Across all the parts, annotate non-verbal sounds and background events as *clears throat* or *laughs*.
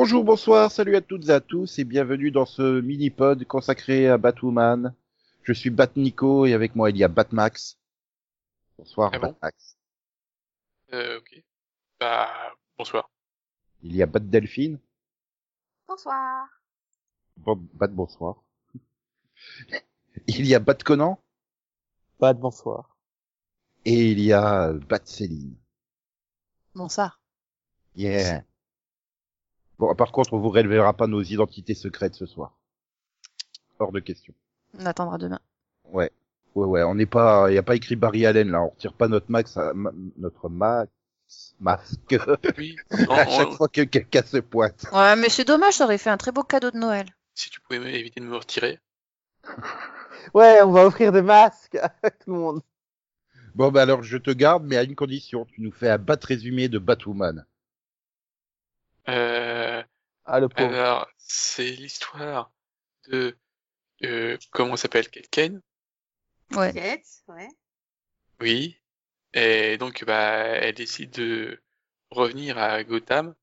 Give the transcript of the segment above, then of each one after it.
Bonjour, bonsoir, salut à toutes et à tous et bienvenue dans ce mini-pod consacré à Batwoman. Je suis Batnico et avec moi il y a Batmax. Bonsoir Ah bon Batmax. Euh, ok. Bah, bonsoir. Il y a Bat Delphine. Bonsoir. Bon, Bat bonsoir. il y a Bat Conan Pas de bonsoir. et il y a Bat Céline. Bonsoir. Yeah. Bon, par contre, on vous révélera pas nos identités secrètes ce soir. Hors de question. On attendra demain. Ouais. Ouais, ouais, on n'est pas, y a pas écrit Barry Allen, là. On retire pas notre max, à- ma- notre max, masque. Oui. Non, *laughs* à chaque on- fois que quelqu'un se pointe. Ouais, mais c'est dommage, ça aurait fait un très beau cadeau de Noël. si tu pouvais éviter de me retirer. *laughs* Ouais, on va offrir des masques à tout le monde. Bon, bah alors, je te garde, mais à une condition. Tu nous fais un bat résumé de Batwoman. Euh, Ah, le pauvre. alors, c'est l'histoire de, euh, comment s'appelle? Kate Kane? Ouais. Peut-être, ouais. Oui. Et donc, bah, elle décide de revenir à Gotham.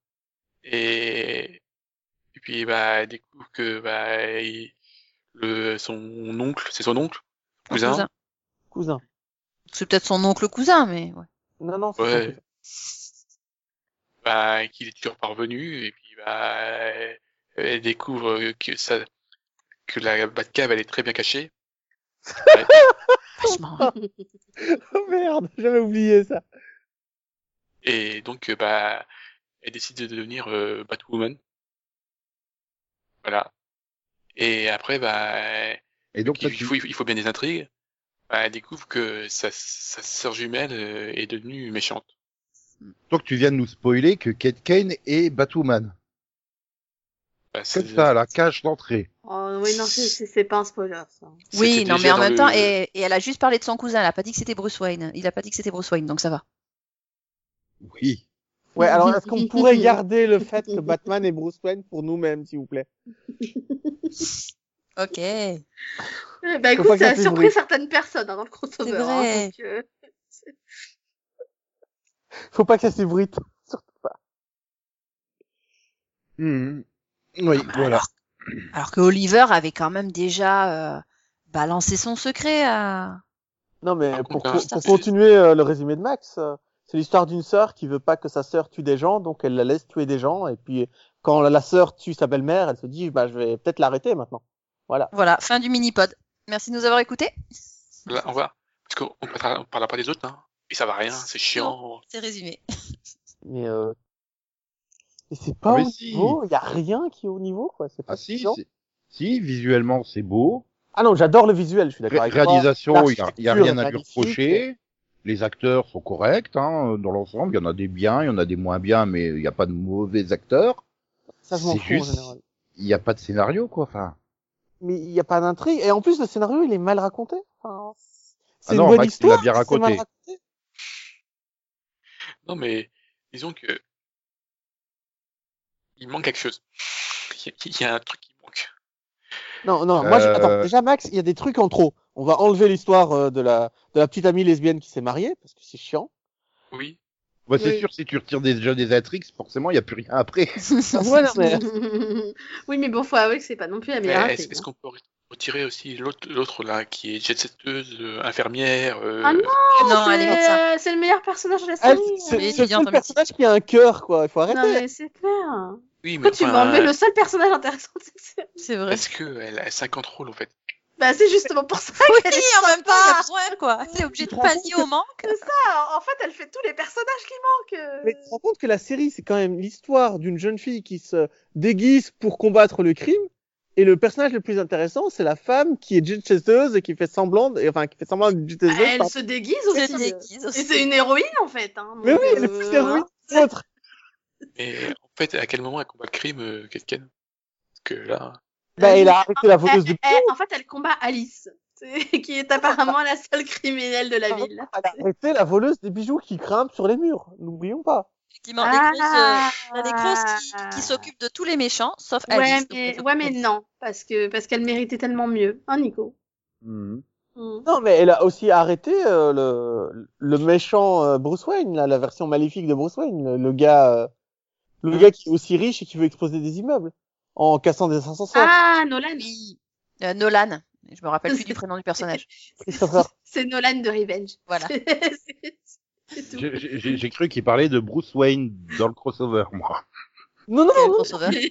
Et, et puis, bah, elle découvre que, bah, il- le, son oncle, c'est son oncle, cousin? cousin. Cousin. C'est peut-être son oncle cousin, mais ouais. Non, non, c'est Ouais. Bah, qu'il est toujours parvenu et puis bah elle découvre que ça que la Batcave elle est très bien cachée. *laughs* Vachement. Oh merde, j'avais oublié ça. Et donc euh, bah elle décide de devenir euh, Batwoman. Voilà. Et après bah Et donc, toi, il faut il faut bien des intrigues. Bah, elle découvre que sa, sa sœur jumelle euh, est devenue méchante. Donc tu viens de nous spoiler que Kate Kane est Batwoman. Bah, C'est c'est- ça, la cage d'entrée. Oh, oui, non, c'est- c'est c'est pas un spoiler, ça. Oui, non, mais en même le- temps, et, et elle a juste parlé de son cousin, elle a pas dit que c'était Bruce Wayne. Il a pas dit que c'était Bruce Wayne, donc ça va. Oui. Ouais, alors est-ce qu'on pourrait garder le fait que Batman est Bruce Wayne pour nous-mêmes, s'il vous plaît? Ok. Bah écoute, ça a surpris certaines personnes hein, dans le crossover. C'est hein, vrai. donc, euh, Faut pas que ça s'ébrite. Surtout pas. Mhm. Oui, Ah, voilà. Alors, alors que Oliver avait quand même déjà euh, balancé son secret à. Non, mais pour, continuer euh, le résumé de Max, euh, c'est l'histoire d'une sœur qui veut pas que sa sœur tue des gens, donc elle la laisse tuer des gens, et puis quand la, la sœur tue sa belle-mère, elle se dit, bah, je vais peut-être l'arrêter maintenant. Voilà. Voilà, fin du mini-pod. Merci de nous avoir écoutés. Là, on va parce qu'on on parlera, on parlera pas des autres hein. Et ça va rien, c'est chiant. C'est résumé. *laughs* Mais, euh... mais c'est pas Ah, mais au si. niveau, il y a rien qui est au niveau, quoi. C'est pas Ah si, si, visuellement c'est beau. Ah non, j'adore le visuel, je suis d'accord avec toi. réalisation, il y a, il y a rien à lui reprocher. Les acteurs sont corrects hein, dans l'ensemble. Il y en a des biens, il y en a des moins bien, mais il n'y a pas de mauvais acteurs. Ça, je m'en c'est fous, juste- en général. Il n'y a pas de scénario, quoi. Enfin, Mais il n'y a pas d'intrigue. Et en plus, le scénario, il est mal raconté. Enfin, c'est Ah une non, bonne Max, il l'a histoire, bien c'est mal raconté. raconté. Non, mais disons que il manque quelque chose. *laughs* Il y a- il y a un truc qui manque. Non, non, moi, je... Euh, attends, déjà, Max, il y a des trucs en trop. On va enlever l'histoire euh, de la, de la petite amie lesbienne qui s'est mariée, parce que c'est chiant. Oui. Bah, c'est Oui. sûr, si tu retires déjà des intrigues, forcément, il n'y a plus rien après. *laughs* mais... *laughs* oui, mais bon, faut avouer que c'est pas non plus la meilleure Est-ce hein. qu'on peut retirer aussi l'autre, l'autre là, qui est jet-setteuse, euh, infirmière euh, Ah non, non, elle est comme ça. c'est le meilleur personnage de la Elle, série. c'est le seul personnage qui a un cœur, quoi. Il faut arrêter. Non, mais c'est clair. Oui, mais Pourquoi tu m'as enlevé le seul personnage intéressant de cette série C'est vrai. Est-ce qu'elle a 50 rôles en fait Bah, c'est justement pour ça Oui, qu'elle est en même temps, il y a besoin, quoi. C'est obligé de pallier au manque. C'est ça. En fait, elle fait tous les personnages qui manquent. euh. Mais tu te rends compte que la série, c'est quand même l'histoire d'une jeune fille qui se déguise pour combattre le crime. Et le personnage le plus intéressant, c'est la femme qui est jet-setteuse et qui fait semblant, de- enfin, qui fait semblant d'être jet-setteuse. Elle par- se déguise Elle aussi. se déguise Et aussi. c'est une héroïne en fait. Hein, Mais oui, elle est euh, plus héroïne que l'autre. Et en fait, à quel moment elle combat le crime, euh, Ketken Parce que là, Bah, elle a arrêté la Elle- voleuse de elle- elle- en fait, elle combat Alice, *laughs* c'est- qui est apparemment la seule criminelle de la ville. Elle a arrêté la voleuse des bijoux qui grimpe sur les murs. N'oublions pas. Effectivement, des Ah. euh, des grosses qui, qui s'occupent de tous les méchants, sauf Ouais, Alice. donc mais, elle ouais, mais non, parce que parce qu'elle méritait tellement mieux, hein, Nico? Mhm. Mm. Non, mais elle a aussi arrêté euh, le, le méchant euh, Bruce Wayne, là, la version maléfique de Bruce Wayne, le, le gars, euh, Le gars qui est aussi riche et qui veut exploser des immeubles en cassant des ascenseurs. Ah, Nolan. Oui. Euh, Nolan. Je me rappelle plus du prénom du personnage. *laughs* C'est Nolan de Revenge. Voilà. *laughs* J'ai- cru qu'il parlait de Bruce Wayne dans le crossover, moi. Non, non, non. crossover. *laughs* oui,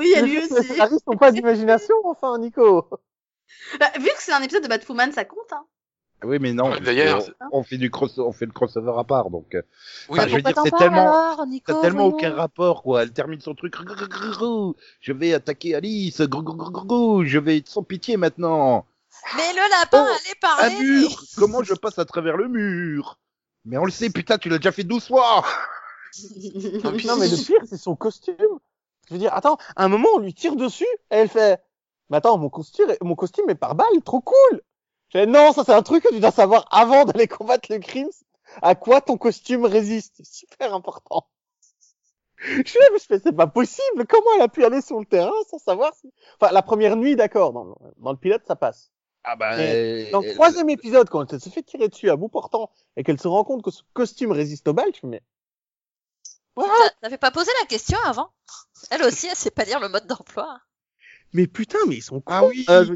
il y a lui Les aussi. scénaristes n'ont pas d'imagination, enfin, Nico. Bah, vu que c'est un épisode de Batwoman, ça compte. Hein. Oui, mais non. D'ailleurs, on, on fait du cross, on fait le crossover à part, donc. euh, Oui, Enfin, mais je veux Pourquoi dire, t'en c'est tellement- alors, Nico Ça tellement voyons aucun rapport, quoi. Elle termine son truc. Je vais attaquer Alice. Je vais être sans pitié maintenant. Mais le lapin Oh, allait Un parler. mur. Comment je passe à travers le mur? Mais on le sait, putain, tu l'as déjà fait 12 fois. *laughs* Non, mais le pire, c'est son costume. Je veux dire, attends, à un moment, on lui tire dessus, et elle fait, mais attends, mon costume, mon costume est par balle, trop cool. Je fais, non, ça c'est un truc que tu dois savoir avant d'aller combattre le crime. À quoi ton costume résiste? Super important. Je fais, mais je fais, c'est pas possible. Comment elle a pu aller sur le terrain sans savoir si... Enfin, la première nuit, d'accord. Dans, le- dans le pilote, ça passe. Ah bah. Mais Dans le euh, troisième épisode, quand elle se fait tirer dessus à bout portant et qu'elle se rend compte que ce costume résiste aux balles, je fais, mais T'as- T'avais pas posé la question avant Elle aussi, elle sait pas lire le mode d'emploi. Mais putain, mais ils sont cons. Ah oui. Euh, je-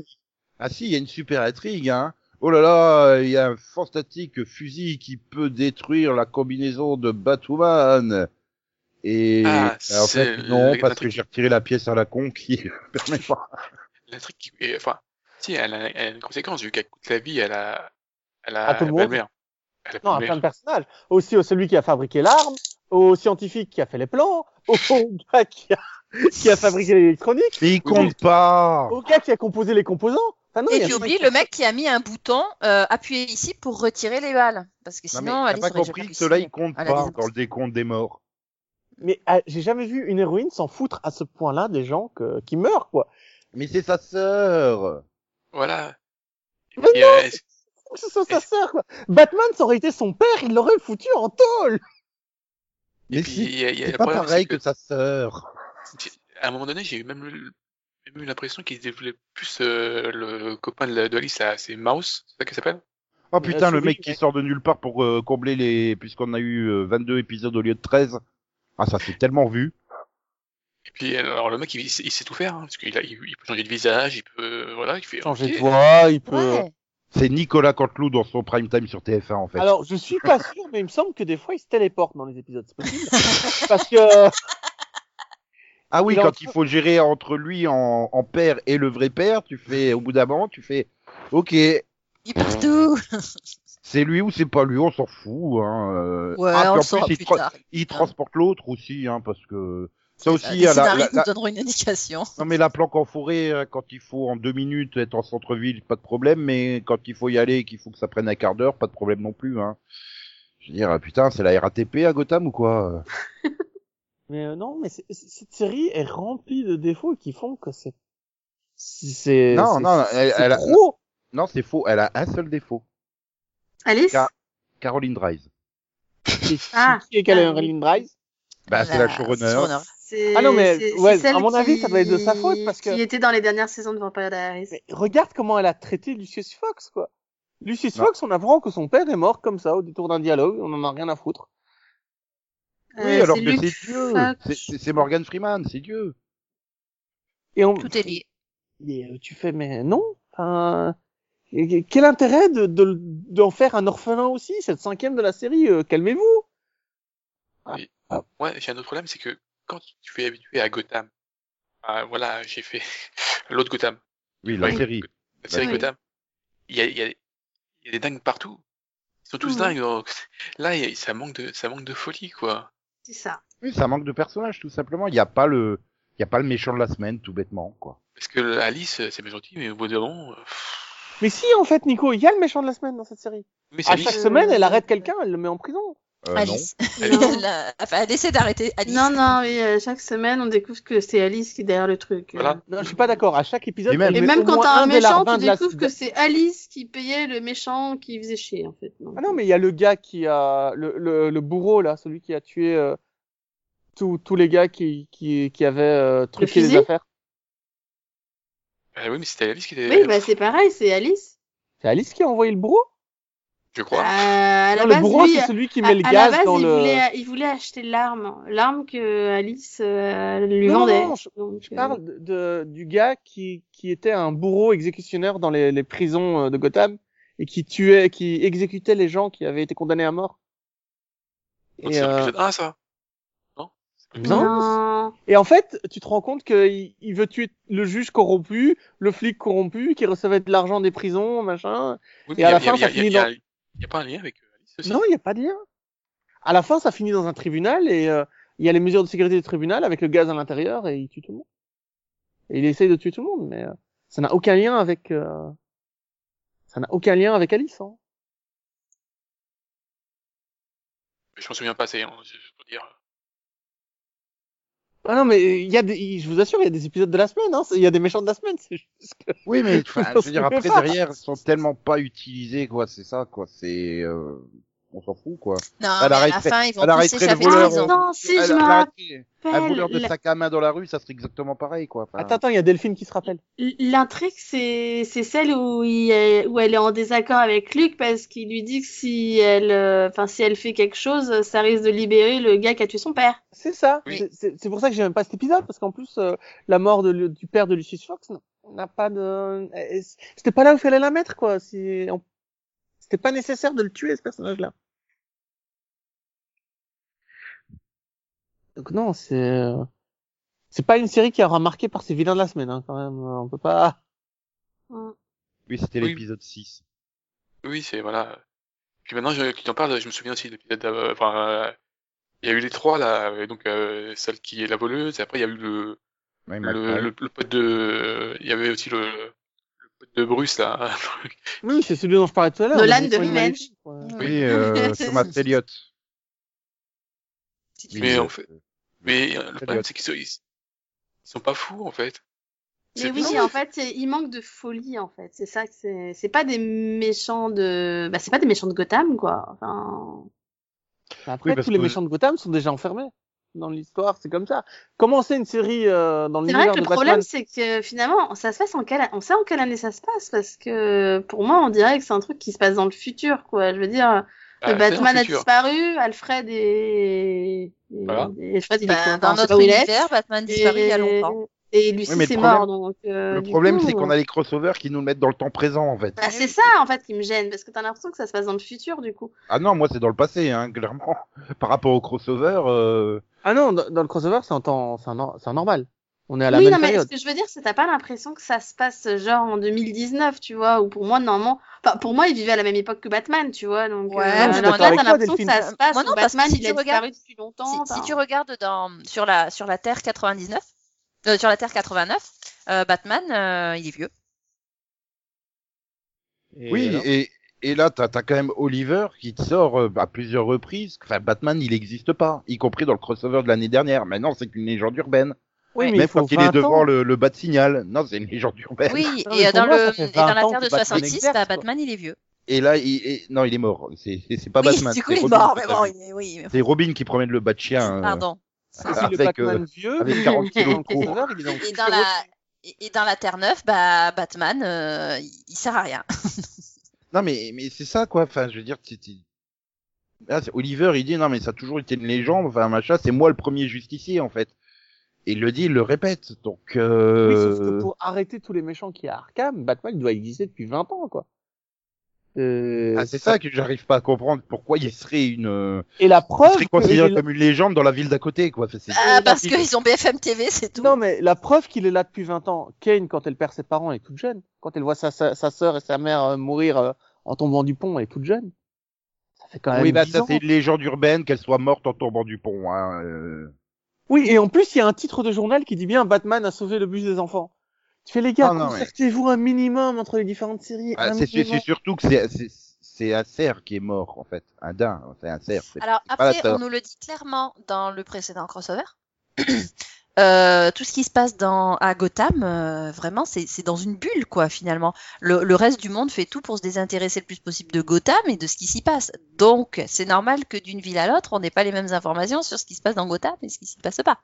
Ah si, il y a une super intrigue, hein. Oh là là, il y a un fantastique fusil qui peut détruire la combinaison de Batwoman. Et Ah, bah, en c'est fait, non, le- parce que j'ai retiré la pièce à la con qui *laughs* permet pas. l'intrigue, qui- enfin, si, elle a, elle a une conséquence, vu qu'elle coûte la vie à la, à la, À tout le monde belle-mère. À la Non, à plein de personnages. Aussi au celui qui a fabriqué l'arme, au scientifique qui a fait les plans, au *laughs* gars qui a, qui a fabriqué l'électronique, Mais il compte pas. au gars qui a composé les composants. Enfin, non, il y Et a tu oublies le mec qui a mis un bouton euh, appuyé ici pour retirer les balles. Parce que Non, mais sinon, Alice pas compris que cela, il compte pas dans le décompte des morts. Mais ah, j'ai jamais vu une héroïne s'en foutre à ce point-là des gens que, qui meurent, quoi. Mais c'est sa sœur. Voilà. Et Mais puis, euh, Que ce soit sa sœur, quoi. Batman, ça aurait été son père, il l'aurait foutu en tôle. et Mais puis, si, c'est pas problème, pareil c'est que sa sœur. À un moment donné, j'ai eu même, le- même eu l'impression qu'il développait plus euh, le copain de, de Alice, c'est Mouse, c'est ça qu'il s'appelle? Oh putain, le mec qui sort de nulle part pour euh, combler les... Puisqu'on a eu euh, 22 épisodes au lieu de 13. Ah, ça s'est tellement vu. Et puis, alors le mec, il, il sait tout faire, hein, parce qu'il a, il, il peut changer de visage, il peut, voilà, il fait. Changer de voix, il peut... Ouais. C'est Nicolas Canteloup dans son prime time sur TF1, en fait. Alors, je suis pas sûr, mais il me semble que des fois, il se téléporte dans les épisodes. C'est possible. *laughs* Parce que, ah oui, il est en quand il faut gérer entre lui en, en père et le vrai père, tu fais, au bout d'un moment, tu fais, ok, Il peut tout. *laughs* c'est lui ou c'est pas lui, on s'en fout. Hein. euh. Ouais, Ah, puis on en plus, plus il, tra- tard. il transporte l'autre aussi, hein, parce que ça Les aussi, à la, nous donneront une indication. *laughs* Non mais la planque en forêt, euh, quand il faut en deux minutes être en centre-ville, pas de problème, mais quand il faut y aller et qu'il faut que ça prenne un quart d'heure, pas de problème non plus. Hein. Je veux dire, ah, putain, c'est la RATP à Gotham ou quoi? *laughs* mais euh, non, mais c'est- c'est- cette série est remplie de défauts qui font que c'est, c'est, Non, non, elle- a-. Non, c'est faux, elle a un seul défaut. Alice Car- Caroline Dries. Qui, Ah. qui est Caroline Dries? Bah, c'est la showrunner. C'est- Ah non, mais, ouais, à mon avis, ça doit être de sa faute, parce que- Qui était dans les dernières saisons de Vampire Diaries. Mais regarde comment elle a traité Lucius Fox, quoi. Lucius Non. Fox, on apprend que son père est mort comme ça, au détour d'un dialogue, on en a rien à foutre. Oui, Euh, alors que c'est Dieu. C'est- Morgan Freeman, c'est Dieu. Et on, Tout est lié. Euh, tu fais, mais non. Et- quel intérêt de de- d'en faire un orphelin aussi C'est le cinquième de la série. euh, Calmez-vous. Ouais, j'ai un autre problème, c'est que quand tu es habitué à Gotham, ah, voilà, j'ai fait *laughs* l'autre Gotham, Oui, la Oui. série. la série Oui. Gotham, il y a, il y, a, il y a des dingues partout. Ils sont tous Mhm. dingues. donc, Là, il y a- ça manque de, ça manque de folie, quoi. C'est ça. Oui, ça manque de personnages, tout simplement. Il n'y a pas le, il y a pas le méchant de la semaine, tout bêtement, quoi. Parce que Alice, c'est bien gentil, mais au bout d'un moment, euh, Mais si, en fait, Nico, il y a le méchant de la semaine dans cette série. mais c'est À Alice. chaque semaine, elle arrête quelqu'un, elle le met en prison. Euh, Alice. *laughs* Non. elle, a... enfin, elle essaie d'arrêter Alice. Non, non, oui, euh, chaque semaine, on découvre que c'est Alice qui est derrière le truc. euh. Voilà. Non, je suis pas d'accord. À chaque épisode, Et même- Et quand t'as un des méchant, tu la- découvres que c'est Alice qui payait le méchant qui faisait chier, en fait. Ah non, mais il y a le gars qui a le, le, le bourreau là, celui qui a tué euh, tous tous les gars qui qui qui avaient euh, truqué les affaires. Oui, mais c'était Alice qui était. Oui, bah c'est pareil, c'est Alice. C'est Alice qui a envoyé le bourreau? Je Euh, crois. à la Non, base, le bourreau, c'est celui qui à- met le à gaz la base, dans il, le. voulait, il voulait acheter l'arme, l'arme que Alice euh, lui Non, vendait. non, je- Donc, Je euh, parle de, du gars qui, qui était un bourreau exécutionnaire dans les, les prisons euh, de Gotham et qui tuait, qui exécutait les gens qui avaient été condamnés à mort. Donc c'est euh, 1, ça Non. non. et en fait, tu te rends compte qu'il il veut tuer le juge corrompu, le flic corrompu, qui recevait de l'argent des prisons, machin. Oui, Et à la a- fin, ça a- finit a- dans- y a pas un lien avec euh, Alice aussi? Non, il n'y a pas de lien. À la fin, ça finit dans un tribunal et euh, il y a les mesures de sécurité du tribunal avec le gaz à l'intérieur et il tue tout le monde. Et il essaye de tuer tout le monde, mais euh, ça n'a aucun lien avec euh, ça n'a aucun lien avec Alice. Hein. Je m'en souviens pas assez, hein, je je peux dire. Ah non, mais il y a des, je vous assure, il y a des épisodes de la semaine. Hein. Il y a des méchants de la semaine. C'est juste que... Oui, mais *laughs* enfin, je veux dire, après, derrière, ils sont tellement pas utilisés, quoi, c'est ça, quoi, c'est... Euh... On s'en fout, quoi. Non, Elle mais à la fin, ils vont elle tous arrêterait le s'échapper de voleur. Non, si, Elle- je elle me arrêterait- Un voleur de sac à main dans la rue, ça serait exactement pareil, quoi. Enfin, Attends, attends, il y a Delphine qui se rappelle. L'intrigue, c'est c'est celle où, il est, où elle est en désaccord avec Luc parce qu'il lui dit que si elle, euh, enfin si elle fait quelque chose, ça risque de libérer le gars qui a tué son père. C'est ça. Oui. C'est- pour ça que j'aime pas cet épisode parce qu'en plus, euh, la mort de, du père de Lucius Fox n'a- n'a pas de. eh, C'était pas là où il fallait la mettre, quoi. On- C'était pas nécessaire de le tuer ce personnage-là. Donc non, c'est euh, c'est pas une série qui aura marqué par ses vilains de la semaine, hein, quand même. On peut pas. Oui, c'était Oui. l'épisode 6. Oui, c'est voilà. Puis maintenant je- que tu en parles, je me souviens aussi de l'épisode. d'avant- Enfin, euh, il y a eu les trois là, euh, donc euh, celle qui est la voleuse. Et après il y a eu le Ouais, le, le, le pote de. Il y avait aussi le, le pote de Bruce là. Oui, c'est celui dont je parlais tout à l'heure. Nolan de Revenge. Oui, euh, *laughs* Thomas Elliott. Mais en fait- Mais euh, le problème c'est qu'ils sont, ils, ils sont pas fous en fait. Mais oui, en fait, il manque de folie, en fait. C'est ça que c'est. C'est pas des méchants de. Bah, c'est pas des méchants de Gotham, quoi. Enfin. Après, Oui, tous les que- méchants de Gotham sont déjà enfermés dans l'histoire, c'est comme ça. Commencer une série euh, dans C'est vrai l'univers que de le problème, Batman. c'est que finalement, ça se passe en quelle, on sait en quelle année ça se passe, parce que pour moi, on dirait que c'est un truc qui se passe dans le futur, quoi. Je veux dire, Ah, le Batman a disparu, Alfred est, Voilà. et Alfred, il est Bah, dans notre univers, Batman disparu il y a longtemps. Et Lucie, Oui, c'est problème- mort, donc. euh, Le problème, c'est qu'on a les crossovers qui nous le mettent dans le temps présent, en fait. Bah, c'est ça, en fait, qui me gêne, parce que t'as l'impression que ça se passe dans le futur, du coup. Ah non, moi, c'est dans le passé, hein, clairement. *laughs* Par rapport au crossover, euh... Ah non, dans, le crossover, c'est en temps, c'est normal. On est à la oui, même non, mais ce que je veux dire, c'est que t'as pas l'impression que ça se passe genre en 2019, tu vois, ou pour moi, normalement, enfin, pour moi, il vivait à la même époque que Batman, tu vois, donc, Ouais, euh, mais alors là, t'as l'impression que ça se passe, Moi, non, Batman, si il a tu disparu regardes- depuis longtemps. Si, tu regardes dans, sur la, sur la Terre 99, euh, sur la Terre 89, euh, Batman, euh, il est vieux. Et Oui, et, et là, t'as as quand même Oliver qui te sort euh, à plusieurs reprises. Enfin, Batman, il n'existe pas, y compris dans le crossover de l'année dernière. Maintenant, c'est une légende urbaine. Oui, mais Même il faut quand il est 20 devant ans. le, le bas de signal. Non, c'est une légende urbaine. Oui, Non, et dans, moi, le, et dans 20 la ans Terre que de Batman 66, exerce, bah, quoi. Batman, il est vieux. Et là, il, et- non, il est mort. C'est pas oui, Batman. du coup, c'est il est Robin mort, qui mais bon, il est, oui. mais- C'est Robin qui promène le bas de chien. euh, Pardon. C'est le avec, Batman euh, vieux, avec mais 40 kilos de le est le Et dans la, et dans la Terre 9, bah, Batman, euh, il il sert à rien. *laughs* Non, mais, mais c'est ça, quoi. Enfin, je veux dire, c'est- c'est- Là, c'est- Oliver, il dit, non, mais ça a toujours été une légende. Enfin, machin, c'est moi le premier justicier, en fait. Et il le dit, il le répète. Donc, Oui, euh... sauf que pour arrêter tous les méchants qui y a à Arkham, Batman il doit exister depuis 20 ans, quoi. Euh, ah, c'est ça que j'arrive pas à comprendre. Pourquoi il serait une, euh, Et la il preuve serait que considéré il comme une légende dans la ville d'à côté, quoi. Enfin, Ah, parce qu'ils ont BFM TV, c'est tout. Non, mais la preuve qu'il est là depuis 20 ans, Kane, quand elle perd ses parents, elle est toute jeune. Quand elle voit sa, sa, sa sœur et sa mère euh, mourir euh, en tombant du pont, elle est toute jeune. Ça fait quand même Oui, bah, 10 ça, c'est une légende urbaine qu'elle soit morte en tombant du pont, hein. Oui, et en plus, il y a un titre de journal qui dit bien Batman a sauvé le bus des enfants. Tu fais les gars, Ah, concertez-vous un minimum entre les différentes séries. Ah, c'est surtout que c'est, c'est, c'est un cerf qui est mort, en fait. Un daim, c'est un cerf. Alors après, on nous le dit clairement dans le précédent crossover. *clears throat* *clears throat* Euh, tout ce qui se passe dans à Gotham, euh, vraiment, c'est c'est dans une bulle, quoi, finalement. Le, le reste du monde fait tout pour se désintéresser le plus possible de Gotham et de ce qui s'y passe. Donc, c'est normal que d'une ville à l'autre, on n'ait pas les mêmes informations sur ce qui se passe dans Gotham et ce qui s'y passe pas.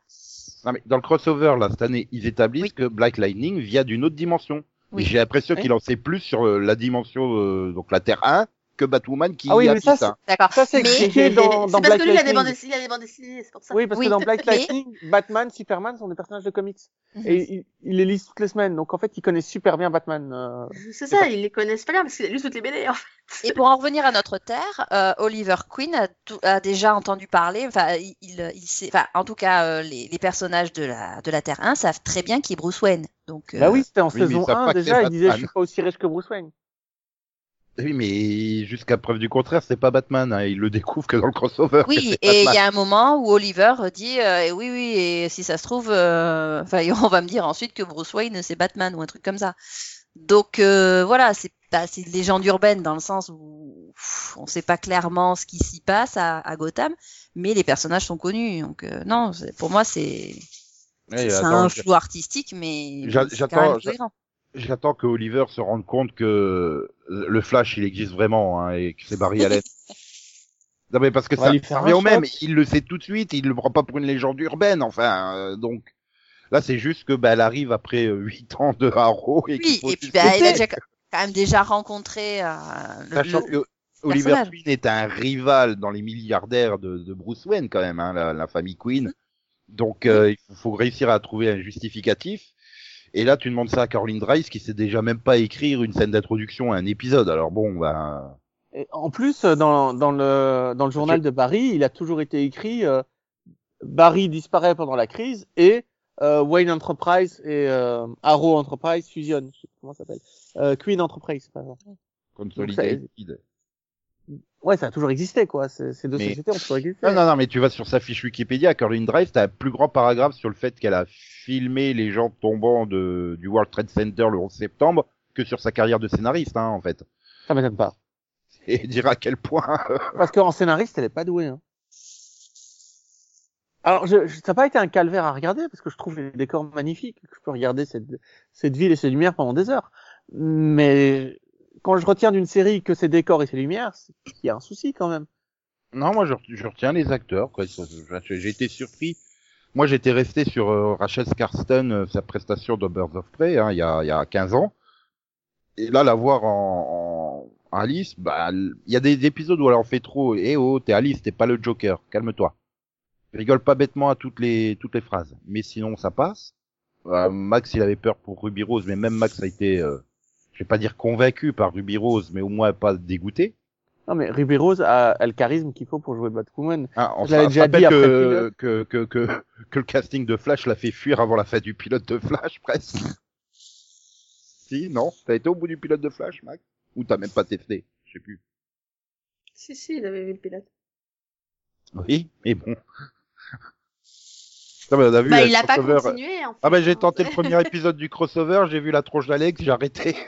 Non, mais dans le crossover, là, cette année, ils établissent Oui. que Black Lightning vient d'une autre dimension. Oui. J'ai l'impression Oui. qu'il en sait plus sur euh, la dimension, euh, donc la Terre 1, que Batwoman qui Ah oui, mais habite, ça, hein. D'accord. Ça, c'est Mais- expliqué dans, dans C'est parce Black que lui, il a des bandes Lightning. dessinées, c'est pour ça. Oui, parce Oui, que dans Black mais- Lightning, Batman, Superman sont des personnages de comics. Mhm. Et il, il les lit toutes les semaines. Donc en fait, il connaît super bien Batman. euh. C'est ça, ils les connaissent pas bien parce qu'il a lu toutes les BD, en fait. Et pour en revenir à notre terre, euh, Oliver Queen a, déjà entendu parler, enfin, il, sait, enfin, en tout cas, euh, les, les personnages de la, de la Terre 1 savent très bien qui est Bruce Wayne. Donc, euh, Bah oui, c'était en oui, saison savent 1 pas que déjà, il disait je suis pas aussi riche que Bruce Wayne. Oui, mais jusqu'à preuve du contraire, c'est pas Batman. Hein. Il le découvre que dans le crossover. Oui, et il y a un moment où Oliver dit euh, oui, oui, et si ça se trouve, euh, enfin, *laughs* on va me dire ensuite que Bruce Wayne c'est Batman ou un truc comme ça. Donc euh, voilà, c'est bah, c'est une légende urbaine dans le sens où pff, on sait pas clairement ce qui s'y passe à, à Gotham, mais les personnages sont connus. Donc euh, non, pour moi c'est Ouais, c'est un flou artistique, mais j'attends- J'attends que Oliver se rende compte que le Flash, il existe vraiment, hein, et que c'est Barry Allen. *laughs* non mais parce que ça, lui ça revient au même. Il le sait tout de suite. Il le prend pas pour une légende urbaine. Enfin, euh, donc là, c'est juste que bah, elle arrive après euh, huit ans de Harrow et qu'il Oui, faut et puis bah, il a déjà, quand même déjà rencontré euh, le- Sachant le- que Oliver personnage. Queen est un rival dans les milliardaires de, de Bruce Wayne quand même, hein, la, la famille Queen. Donc euh, il faut, faut réussir à trouver un justificatif. Et là, tu demandes ça à Caroline Dries qui sait déjà même pas écrire une scène d'introduction à un épisode. Alors bon, bah Et en plus, euh, dans, dans, le, dans le journal de Barry, il a toujours été écrit euh, Barry disparaît pendant la crise et euh, Wayne Enterprise et euh, Arrow Enterprise fusionnent. Je sais pas comment ça s'appelle? Queen Enterprise, par exemple. Consolidated. Ouais, ça a toujours existé, quoi. Ces deux Mais- sociétés ont toujours existé. Non, non, non, mais tu vas sur sa fiche Wikipédia, Caroline Drive, t'as un plus grand paragraphe sur le fait qu'elle a filmé les gens tombant de, du World Trade Center le 11 septembre que sur sa carrière de scénariste, hein, en fait. Ça m'étonne pas. Et dire à quel point. Parce qu'en scénariste, elle est pas douée. Hein. Alors, je, je- ça n'a pas été un calvaire à regarder parce que je trouve les décors magnifiques. Je peux regarder cette, cette ville et ses lumières pendant des heures. Mais quand je retiens d'une série que ses décors et ses lumières, qu'il y a un souci quand même. Non, moi je, retiens les acteurs. J'ai été surpris. Moi j'étais resté sur euh, Rachel Scarston, euh, sa prestation dans Birds of Prey, hein, il, y a, il y a 15 ans. Et là, la voir en, en Alice, bah, il y a des épisodes où elle en fait trop. Eh oh, t'es Alice, t'es pas le Joker, calme-toi. Rigole pas bêtement à toutes les toutes les phrases. Mais sinon, ça passe. Euh, Max, il avait peur pour Ruby Rose, mais même Max a été, euh, je vais pas dire convaincu par Ruby Rose, mais au moins pas dégoûté. Non, mais Ruby Rose a, a le charisme qu'il faut pour jouer Batwoman. Ah, on Je l'avais se déjà rappelle dit après que, que, que, que, que le casting de Flash l'a fait fuir avant la fin du pilote de Flash, presque. si, non T'as été au bout du pilote de Flash, Max Ou t'as même pas testé Je sais plus. Si, si, il avait vu le pilote. Oui, mais bon. Non, mais on a vu Bah, il a pas continué, en fait. Ah bah j'ai hein. tenté le premier *laughs* épisode du crossover, j'ai vu la tronche d'Alex, j'ai arrêté. *laughs*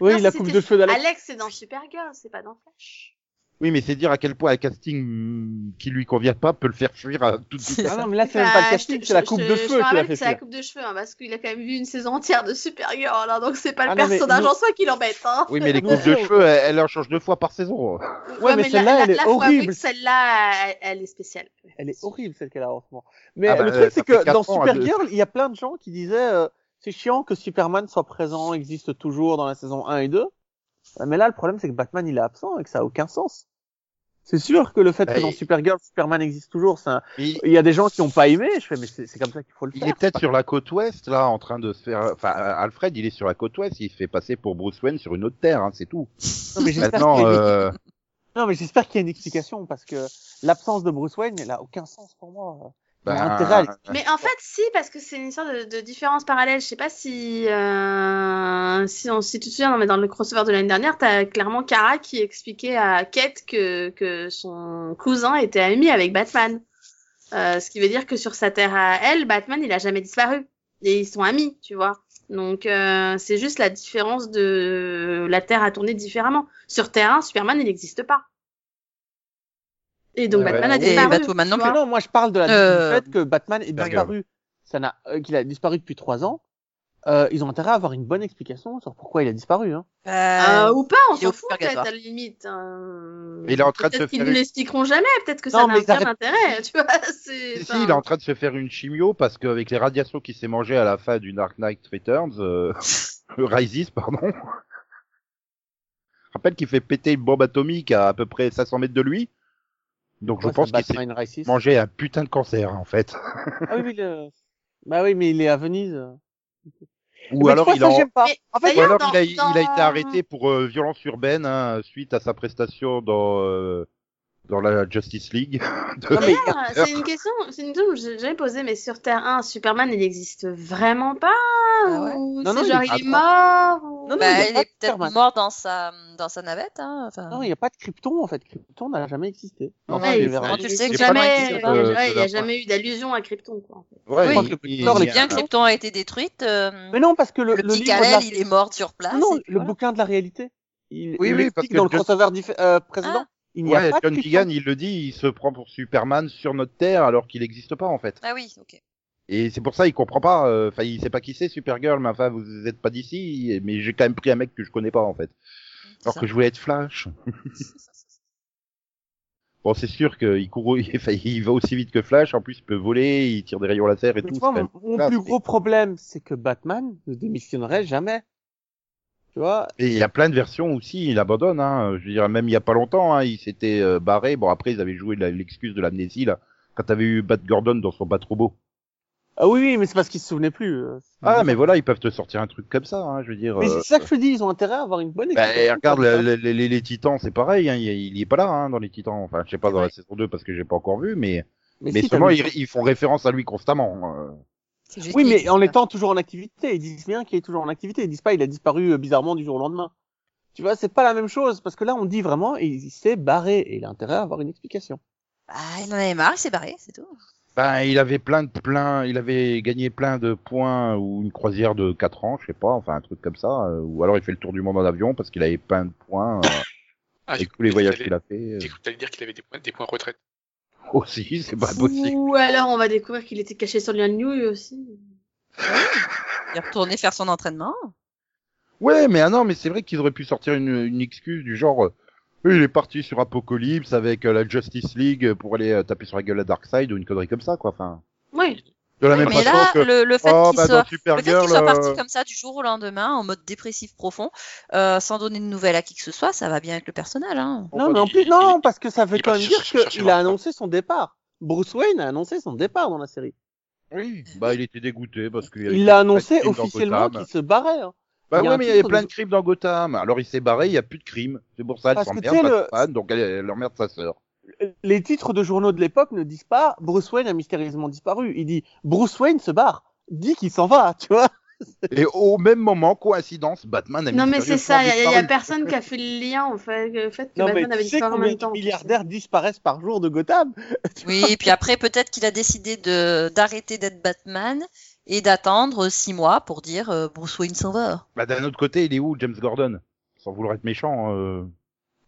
Oui, Non, la coupe de cheveux d'Alex. Alex, c'est dans Supergirl, c'est pas dans Flash. Oui, mais c'est dire à quel point un casting qui lui convient pas peut le faire fuir à toute vitesse. Ah non, mais là, c'est même pas le casting, c'est la coupe de cheveux qui l'a fait C'est la coupe de cheveux, hein, parce qu'il a quand même vu une saison entière de Supergirl, hein, donc c'est pas le Ah non, personnage nous- en soi qui l'embête. Hein. Oui, mais les coupes de cheveux, elle, elle en change deux fois par saison. Ouais, mais celle-là, elle est faut avouer horrible. Celle-là, elle, elle est spéciale. Elle est horrible, celle qu'elle a en ce moment. Mais Ah bah, le euh, truc, c'est que dans deux. Supergirl, il y a plein de gens qui disaient euh, c'est chiant que Superman soit présent, existe toujours dans la saison 1 et 2. Euh, Mais là, le problème, c'est que Batman, il est absent et que ça a aucun sens. C'est sûr que le fait que Et- dans Supergirl, Superman existe toujours, Il, il y a des gens qui n'ont pas aimé. Je fais, mais c'est comme ça qu'il faut le il faire. est peut-être sur la côte ouest, là, en train de se faire... Enfin, Alfred, il est sur la côte ouest, il se fait passer pour Bruce Wayne sur une autre terre, hein, c'est tout. *laughs* Non, mais j'espère qu'il y a une- euh... y a une explication parce que l'absence de Bruce Wayne, elle a aucun sens pour moi. Ben, intérêt à Mais en fait, si, parce que c'est une histoire de, de différence parallèle. Je sais pas si, euh, si, on, si tu te souviens, non, mais dans le crossover de l'année dernière, t'as clairement Kara qui expliquait à Kate que, que son cousin était ami avec Batman. Euh, ce qui veut dire que sur sa terre à elle, Batman, il a jamais disparu. Et ils sont amis, tu vois. Donc, euh, c'est juste la différence de la Terre a tourné différemment. Sur Terre 1, Superman, il n'existe pas. Et donc, Ouais, Batman ouais. a Et disparu. Non tu plus. vois. Non, moi je parle de la, Euh, du fait que Batman est disparu. Ça n'a, euh, qu'il a disparu depuis trois ans. Euh, ils ont intérêt à avoir une bonne explication sur pourquoi il a disparu. Hein. Euh, ou pas, on s'en fout peut-être à la limite. hein. Il est en train de Peut-être se qu'ils faire ne une- l'expliqueront jamais, peut-être que ça Non, n'a mais ils aucun intérêt, *laughs* tu vois. C'est, Si, il est en train de se faire une chimio parce qu'avec les radiations qu'il s'est mangé à la fin du Dark Knight Returns, euh, *laughs* Rises, pardon. rappelle qu'il fait péter une bombe atomique à à peu près 500 mètres de lui. Donc je pense qu'il mangé un putain de cancer en fait. Ah oui, mais le... bah oui, mais il est à Venise. Ou Mais alors il a, j'aime pas. Mais En ou fait, D'ailleurs, alors il, a, dans- il a été arrêté pour euh, violence urbaine hein, suite à sa prestation dans euh, dans la Justice League. *laughs* De- Non, mais- D'ailleurs, c'est une question, c'est une question que j'ai jamais posée, mais sur Terre 1, Superman, il existe vraiment pas Ah ouais ou Non, non, il genre est il est mort ou- Non, non, Bah, il est peut-être Superman. mort dans sa, dans sa navette. Hein. Enfin, non, il n'y a pas de Krypton, en fait. Krypton n'a jamais existé. Non, Ouais, il vraiment- tu sais que jamais, euh, ça il n'y a jamais eu d'allusion à Krypton, quoi. en fait. Ouais, Je pense il- que il- bien Krypton a été détruite, euh, Mais non, parce que le, le, le livre de la... Kal-El, il est mort sur place. Non, le bouquin de la réalité. Il, Oui, il oui, explique parce que dans le crossover diffé- euh, précédent. Il n'y a pas John Keegan, il le dit, il se prend pour Superman sur notre Terre alors qu'il n'existe pas en fait. Ah oui, ok. Et c'est pour ça il comprend pas. euh, Enfin, il sait pas qui c'est Supergirl, mais enfin vous êtes pas d'ici. Mais j'ai quand même pris un mec que je connais pas en fait. Alors ça. que je voulais être Flash. Bon, c'est sûr qu'il court, *laughs* il, enfin, il va aussi vite que Flash. En plus, il peut voler, il tire des rayons laser et Mais tout. tu vois, mon, mon plus gros problème, c'est que Batman ne démissionnerait jamais. Tu vois Et il y a plein de versions aussi, il abandonne. Hein. Je veux dire, même il y a pas longtemps, hein, il s'était euh, barré. Bon, après, ils avaient joué l'excuse de l'amnésie là, quand t'avais eu Bat Gordon dans son Bat Robot. Ah oui, oui, mais c'est parce qu'il se souvenait plus. euh, Ah, mais voilà, ils peuvent te sortir un truc comme ça. Hein, je veux dire. Mais euh, c'est ça que je te dis, ils ont intérêt à avoir une bonne Bah, explication. regarde, les, les, Titans, c'est pareil. Hein, il, est pas là hein, dans les Titans. Enfin, je sais pas dans la saison 2 parce que j'ai pas encore vu, mais mais, si, seulement ils, font référence à lui constamment. Oui, mais en étant toujours en activité. Ils disent bien qu'il est toujours en activité. Ils disent pas il a disparu euh, bizarrement du jour au lendemain. Tu vois, c'est pas la même chose parce que là on dit vraiment il s'est barré et il a intérêt à avoir une explication. Bah, il en avait marre, il s'est barré, c'est tout. Ben, il avait plein de plein, il avait gagné plein de points ou une croisière de 4 ans, je sais pas, enfin un truc comme ça, euh, ou alors il fait le tour du monde en avion parce qu'il avait plein de points euh, Ah, avec tous les voyages qu'il a fait. euh. J'ai cru que t'allais dire qu'il avait des points, des points retraite. *laughs* Aussi, c'est pas possible. Ou alors on va découvrir qu'il était caché sur Lian New aussi. Il est retourné faire son entraînement. Ouais, mais ah non, mais c'est vrai qu'ils auraient pu sortir une, une excuse du genre, euh, il est parti sur Apocalypse avec euh, la Justice League pour aller euh, taper sur la gueule à Darkseid ou une connerie comme ça, quoi. Enfin, Oui. De la Oui, même mais façon là, que. le, le fait oh, qu'il bah, soit, qu'il soit parti euh, comme ça du jour au lendemain, en mode dépressif profond, euh, sans donner de nouvelles à qui que ce soit, ça va bien avec le personnage. Hein. Bon, non, bah, mais en plus, non, parce que ça veut quand même dire qu'il a annoncé son départ. Bruce Wayne a annoncé son départ dans la série. Oui, bah il était dégoûté parce qu'il y avait Il de annoncé officiellement qu'il se barrait. hein. Bah Il y a ouais, un mais il y avait plein de- crimes dans Gotham. Alors il s'est barré, il y a plus de crimes. C'est pour ça, elle s'emmerde le- Batman, donc elle, elle emmerde sa sœur. Les titres de journaux de l'époque ne disent pas Bruce Wayne a mystérieusement disparu. Il dit Bruce Wayne se barre. Dit qu'il s'en va, tu vois. *laughs* Et au même moment, coïncidence, Batman a Non mais c'est ça, il y, a- personne qui a fait le lien en fait, le fait que Non, mais Batman avait tu sais disparu en combien même temps. de milliardaires disparaissent par jour de Gotham *laughs* Oui, et puis après, peut-être qu'il a décidé d'arrêter d'être Batman et d'attendre six mois pour dire euh, Bruce Wayne s'en va. Bah d'un autre côté, il est où James Gordon? Sans vouloir être méchant. Euh...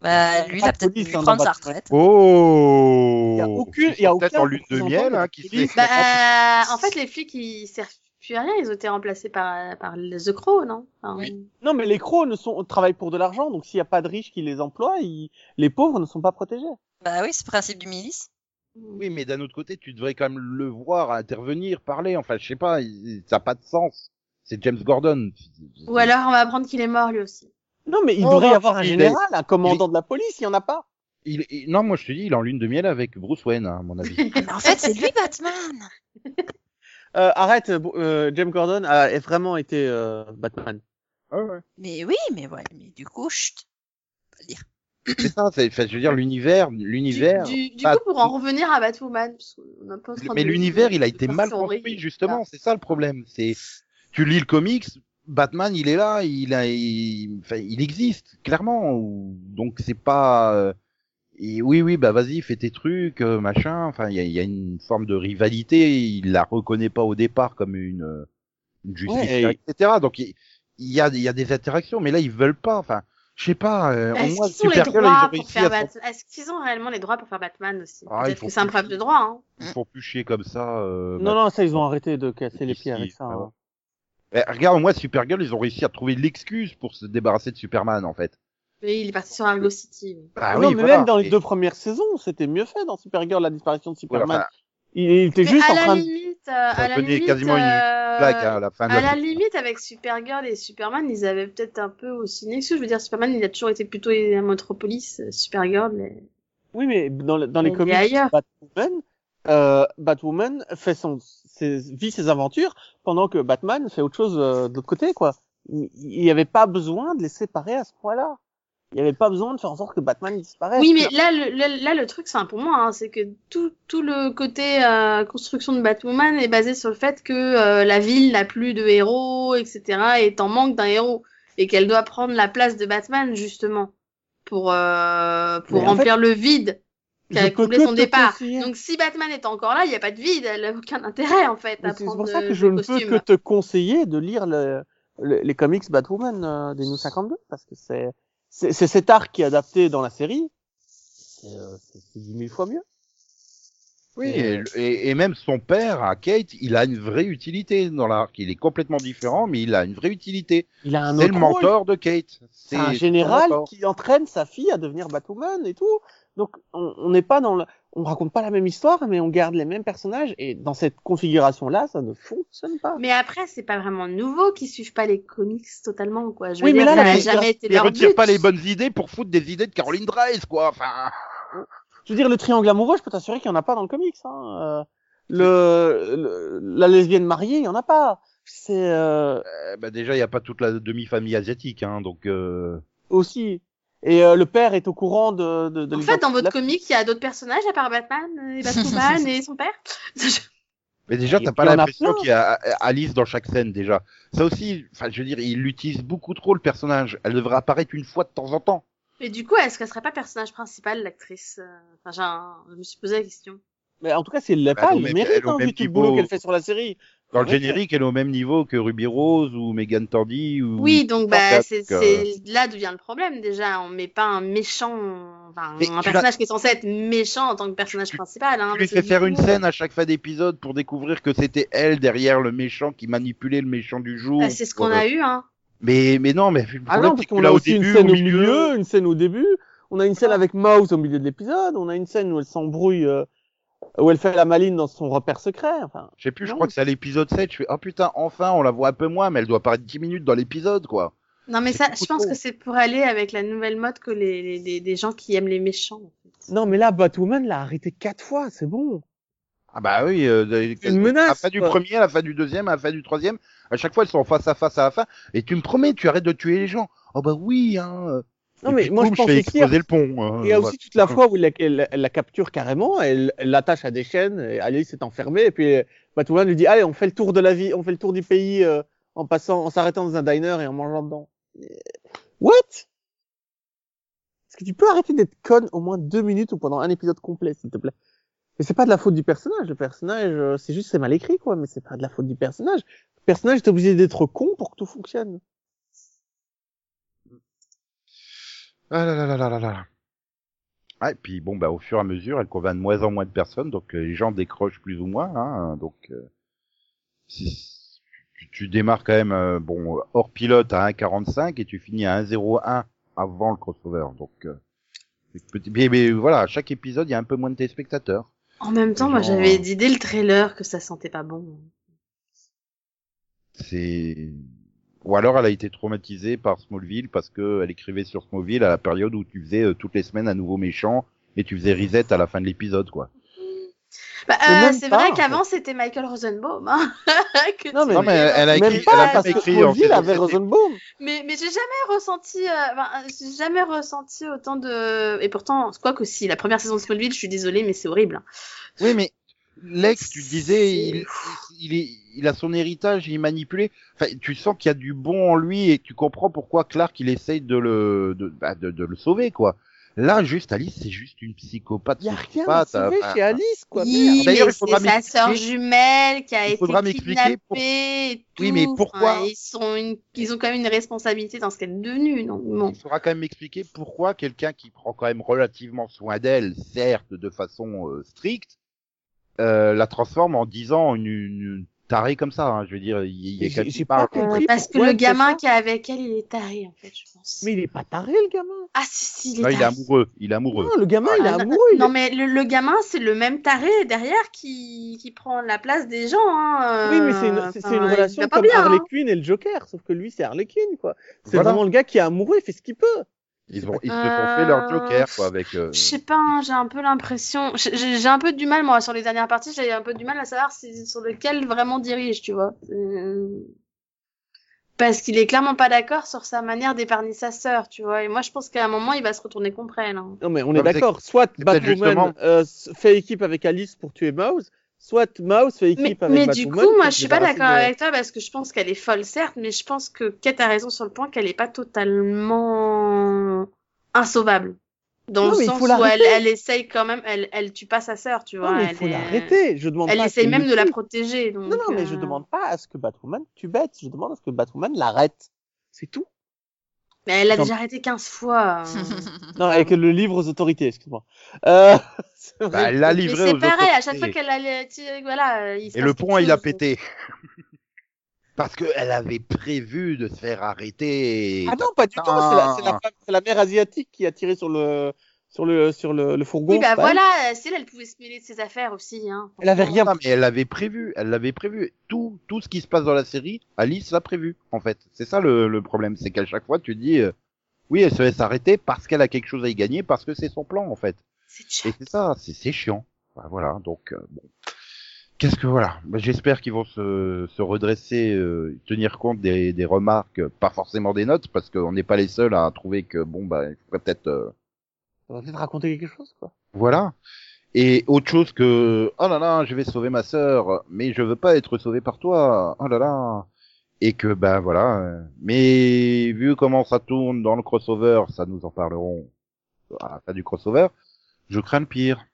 Bah, lui, il a peut-être pu hein, prendre sa retraite. Oh Il y a aucune- il y a peut-être aucun en lune de miel, hein, qui sait. Bah, en fait, les flics, ils servent plus à rien. Ils ont été remplacés par, par le The Crow, non? Enfin, Oui. Non, mais les crocs ne sont, travaillent pour de l'argent, donc s'il n'y a pas de riches qui les emploient, ils- les pauvres ne sont pas protégés. Bah oui, c'est le principe du milice. Oui, mais d'un autre côté, tu devrais quand même le voir intervenir, parler. Enfin, je sais pas, il- ça n'a pas de sens. C'est James Gordon. Ou alors, on va apprendre qu'il est mort, lui aussi. Non, mais il Oh, devrait y non, avoir un est- général, un commandant de la police, il n'y en a pas. Il, il- non, moi je te dis, il est en lune de miel avec Bruce Wayne, hein, à mon avis. *laughs* Mais en fait, c'est lui Batman. *laughs* Euh, arrête, euh, James Gordon a a vraiment été euh, Batman. Ah ouais. Mais oui, mais ouais, mais du coup, chut. Faut le dire. C'est ça, c'est, je veux dire, l'univers, Du, l'univers. du, du Bah, coup, pour en revenir à Batwoman, parce qu'on a pas en train Mais l'univers, il a été mal construit, justement. C'est ça le problème. C'est, tu lis le comics, Batman, il est là, il a, il, enfin, il existe, clairement. ou- Donc c'est pas, euh, et oui, oui, bah vas-y, fais tes trucs, euh, machin. Enfin, il y a, il y a une forme de rivalité. Il la reconnaît pas au départ comme une, euh, une justicière, Ouais, etc. Donc il, y a, il y a des interactions, mais là ils veulent pas. Enfin, je sais pas. Euh, au Est-ce moins, qu'ils ont les droits ont pour faire Batman Est-ce qu'ils ont réellement les droits pour faire Batman aussi? Ah, Peut-être que c'est un problème de droit, hein. ils font plus chier comme ça. euh, Non, non, ça, ils ont arrêté de casser les pieds avec ça. ah ouais. hein. Eh, regarde, moi, Supergirl, ils ont réussi à trouver l'excuse pour se débarrasser de Superman, en fait. Oui, il est parti sur Argo City. oui. Bah non, oui, mais voilà. même dans les Et- deux premières saisons, c'était mieux fait dans Supergirl, la disparition de ouais, Superman. enfin, il, il était Mais juste en la train de... limite, euh, à la limite, quasiment une- euh, petite blague hein, à la fin de À la la limite, avec Supergirl et Superman, ils avaient peut-être un peu aussi une excuse. Je veux dire, Superman, il a toujours été plutôt à Metropolis. euh, Supergirl, mais... Oui, mais dans, le- dans les comics. Batwoman, euh, Batwoman fait son, ses, vit ses aventures pendant que Batman fait autre chose euh, de l'autre côté, quoi. Il n'y avait pas besoin de les séparer à ce point-là. Il n'y avait pas besoin de faire en sorte que Batman disparaisse. Oui, mais là, le, là, là, le truc, c'est un pour moi, hein, c'est que tout, tout le côté euh, construction de Batwoman est basé sur le fait que euh, la ville n'a plus de héros, etc., est en manque d'un héros, et qu'elle doit prendre la place de Batman, justement, pour, euh, pour Mais en remplir le vide Son te départ. conseiller. Donc si Batman est encore là, il n'y a pas de vide, elle n'a aucun intérêt, en fait, C'est pour ça le- que je ne peux que te conseiller de lire le, le- les comics Batwoman euh, des New 52 parce que c'est cet arc qui est adapté dans la série. C'est euh, dix mille fois mieux. Oui, et, et- et même son père, à Kate, il a une vraie utilité dans l'arc. Il est complètement différent, mais il a une vraie utilité. Il a un C'est autre le rôle. mentor de Kate. C'est un général qui entraîne sa fille à devenir Batwoman et tout. Donc on on n'est pas dans le, on raconte pas la même histoire, mais on garde les mêmes personnages et dans cette configuration là, ça ne fonctionne pas. Mais après, c'est pas vraiment nouveau qu'ils suivent pas les comics totalement, quoi. Je veux Oui, mais dire, là, ça jamais été leur retire but. pas les bonnes idées pour foutre des idées de Caroline Dreiss, quoi. Enfin, Je veux dire le triangle amoureux, je peux t'assurer qu'il y en a pas dans le comics. Hein. Euh, le, le- la lesbienne mariée, il y en a pas. C'est euh, euh, bah déjà, il y a pas toute la demi-famille asiatique, hein, donc. Euh... aussi. Et euh, le père est au courant de. de, de En fait, dans votre la- comic, il y a d'autres personnages à part Batman euh, et *laughs* Batwoman et son père? *laughs* Mais déjà, Et t'as pas l'impression qu'il y a Alice dans chaque scène déjà. Ça aussi, enfin, je veux dire, il utilise beaucoup trop le personnage. Elle devrait apparaître une fois de temps en temps. Et du coup, est-ce qu'elle serait pas personnage principal, l'actrice? Euh, Enfin, un- je me suis posé la question. Mais en tout cas, c'est le Bah, pas, elle mérite, hein, vu tout le boulot qu'elle fait sur la série. Dans le générique, elle est au même niveau que Ruby Rose ou Megan Thorndy ou. Oui, donc bah, c'est euh, c'est là d'où vient le problème déjà. On met pas un méchant, enfin, Mais un personnage qui est censé être méchant en tant que personnage Tu- principal. Hein, Tu lui fais faire une scène à chaque fin d'épisode pour découvrir que c'était elle derrière le méchant qui manipulait le méchant du jour. Bah, c'est ce qu'on Euh, a eu, hein. Mais mais non, mais le Ah problème non, parce qu'on a au aussi une début, scène au au milieu, une scène au début. On a une scène avec Mouse au milieu de l'épisode. On a une scène où elle s'embrouille, euh, où elle fait la maline dans son repère secret. Enfin, Je sais plus, je crois que c'est à l'épisode 7, je fais oh putain, enfin on la voit un peu moins, mais elle doit apparaître 10 minutes dans l'épisode quoi. Non, mais ça, je pense trop. que c'est pour aller avec la nouvelle mode que les, les, gens qui aiment les méchants. en fait. non, mais là, Batwoman l'a arrêté quatre fois. C'est bon. Ah bah oui, euh, une menace, à la fin du premier, à la fin du deuxième, à la fin du troisième, à chaque fois ils sont face à face à la fin, et tu me promets, tu arrêtes de tuer les gens. Oh bah oui, hein. Non, mais moi, boum, je pense fais aussi. exploser le pont. hein, Il y a voilà. aussi toute la fois où elle la capture carrément, elle l'attache à des chaînes, et Alice est enfermée, et puis euh, Batwoman lui dit allez, on fait le tour de la vie, on fait le tour du pays euh, en passant, en s'arrêtant dans un diner et en mangeant dedans. Euh, What? Est-ce que tu peux arrêter d'être conne au moins deux minutes ou pendant un épisode complet, s'il te plaît? Mais c'est pas de la faute du personnage. Le personnage, euh, c'est juste c'est mal écrit, quoi. Mais c'est pas de la faute du personnage. Le personnage est obligé d'être con pour que tout fonctionne. Ah là là là là là là. Ah, et puis bon, bah au fur et à mesure, elle convainc de moins en moins de personnes, donc euh, les gens décrochent plus ou moins. Hein, donc, euh, si tu, tu démarres quand même, euh, bon, hors pilote à 1,45 et tu finis à 1,01 avant le crossover. Donc, euh, petit, mais, mais voilà, à chaque épisode, il y a un peu moins de téléspectateurs. En même temps, moi, Genre, j'avais euh, dit dès le trailer que ça sentait pas bon. C'est ou alors elle a été traumatisée par Smallville parce que elle écrivait sur Smallville à la période où tu faisais euh, toutes les semaines un nouveau méchant et tu faisais reset à la fin de l'épisode quoi. Bah, C'est euh, c'est pas, vrai qu'avant, c'était Michael Rosenbaum. Hein, *laughs* que Non, mais- Non mais voyais elle a écrit, pas elle a que écrit en avait. Rosenbaum. Mais, mais j'ai jamais ressenti, euh, euh, j'ai jamais ressenti autant de, et pourtant, quoi que si, la première saison de Smallville, je suis désolée, mais c'est horrible. hein. Oui mais Lex, tu disais, il, il, est, il a son héritage, il est manipulé. Enfin, tu sens qu'il y a du bon en lui et tu comprends pourquoi Clark il essaye de le, de, bah, de, de le sauver quoi. Là, juste Alice, c'est juste une psychopathe. Il y a rien à sauver enfin, chez Alice, quoi. Oui. D'ailleurs, il faudra c'est sa m'expliquer- sœur jumelle qui a Il été faudra m'expliquer kidnappée pour- et tout. Oui, mais pourquoi- Enfin, ils sont une... ils ont quand même une responsabilité dans ce qu'elle est devenue, non bon. Il faudra quand même m'expliquer pourquoi quelqu'un qui prend quand même relativement soin d'elle, certes de façon euh, stricte, euh, la transforme en disant une, une taré comme ça. Hein. Je veux dire, il il qui pas compris. Parce que le gamin qui est avec elle, il est taré, en fait, je pense. Mais il est pas taré, le gamin. Ah, si, si, il est Non, il est amoureux. Il est amoureux. Non, le gamin, il est Ah, non, amoureux. il Non, est- mais le, le gamin, c'est le même taré derrière qui, qui prend la place des gens. Hein. Oui, mais c'est une, Enfin, une il relation pas comme bien, Harley hein. Quinn et le Joker, sauf que lui, c'est Harley Quinn, quoi. C'est Voilà. vraiment le gars qui est amoureux, il fait ce qu'il peut. Ils, ont, ils se sont fait leur Euh, Joker, quoi, avec. euh, Je sais pas, hein, j'ai un peu l'impression. J'ai un peu du mal, moi, sur les dernières parties, j'ai un peu du mal à savoir si, sur lequel vraiment dirige, tu vois. Euh, Parce qu'il est clairement pas d'accord sur sa manière d'épargner sa sœur, tu vois. Et moi, je pense qu'à un moment, il va se retourner contre elle. hein. Non, mais on est d'accord. Soit Batwoman justement- euh, fait équipe avec Alice pour tuer Mouse, soit Mouse fait Mais, équipe avec mais Batwoman. du coup, moi, je suis pas d'accord de- avec toi parce que je pense qu'elle est folle, certes, mais je pense que Kate a raison sur le point qu'elle est pas totalement insauvable. Dans Non, le mais sens où elle, elle essaye quand même, elle, elle tue pas sa sœur, tu vois. Non, mais il faut l'arrêter. Je demande Elle pas essaye même de la protéger. Donc, Non, non, mais je euh, demande pas à ce que Batwoman tue Bête. Je demande à ce que Batwoman l'arrête. C'est tout. Mais elle l'a Genre- déjà arrêté 15 fois. euh. *laughs* Non, avec le livre aux autorités, excuse-moi. Euh. *laughs* Bah, elle l'a livré c'est pareil, à chaque fois qu'elle allait voilà, euh, il se Et le pont, il a pété. *laughs* Parce qu'elle avait prévu de se faire arrêter. Ah non, pas du tout. C'est la, la la mère asiatique qui a tiré sur le, sur le, sur le, le fourgon. Oui, bah c'est voilà, euh, si elle, elle pouvait se mêler de ses affaires aussi. Hein. Elle avait rien. Non, mais elle l'avait prévu. Elle l'avait prévu. Tout, tout ce qui se passe dans la série, Alice l'a prévu, en fait. C'est ça le, le problème. C'est qu'à chaque fois, tu dis, euh, oui, elle se laisse arrêter parce qu'elle a quelque chose à y gagner, parce que c'est son plan, en fait. C'est Et c'est ça, c'est c'est chiant. Bah, voilà, donc euh, bon. Qu'est-ce que voilà bah, J'espère qu'ils vont se, se redresser, euh, tenir compte des, des remarques, euh, pas forcément des notes, parce qu'on n'est pas les seuls à trouver que bon bah il faudrait peut-être euh, va peut-être raconter quelque chose, quoi. voilà. Et autre chose que oh là là, je vais sauver ma sœur, mais je veux pas être sauvé par toi. Oh là là. Et que ben voilà. Mais vu comment ça tourne dans le crossover, ça nous en parlerons à la fin du crossover. Je crains le pire.